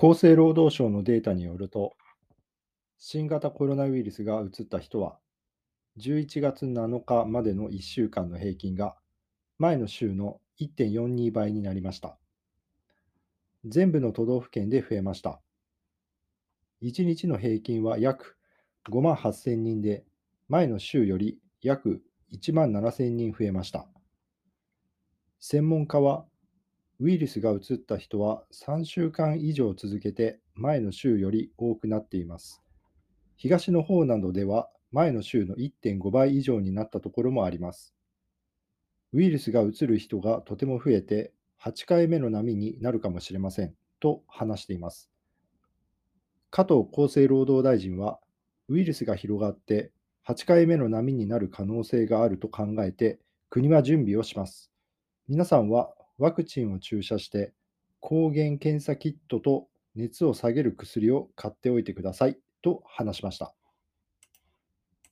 厚生労働省のデータによると、新型コロナウイルスが移った人は、11月7日までの1週間の平均が前の週の1.42倍になりました。全部の都道府県で増えました。1日の平均は約5万8000人で、前の週より約1万7000人増えました。専門家は、ウイルスが移った人は3週間以上続けて前の週より多くなっています。東の方などでは前の週の1.5倍以上になったところもあります。ウイルスが移る人がとても増えて8回目の波になるかもしれませんと話しています。加藤厚生労働大臣は、ウイルスが広がって8回目の波になる可能性があると考えて国は準備をします。皆さんはワクチンを注射して抗原検査キットと熱を下げる薬を買っておいてくださいと話しました。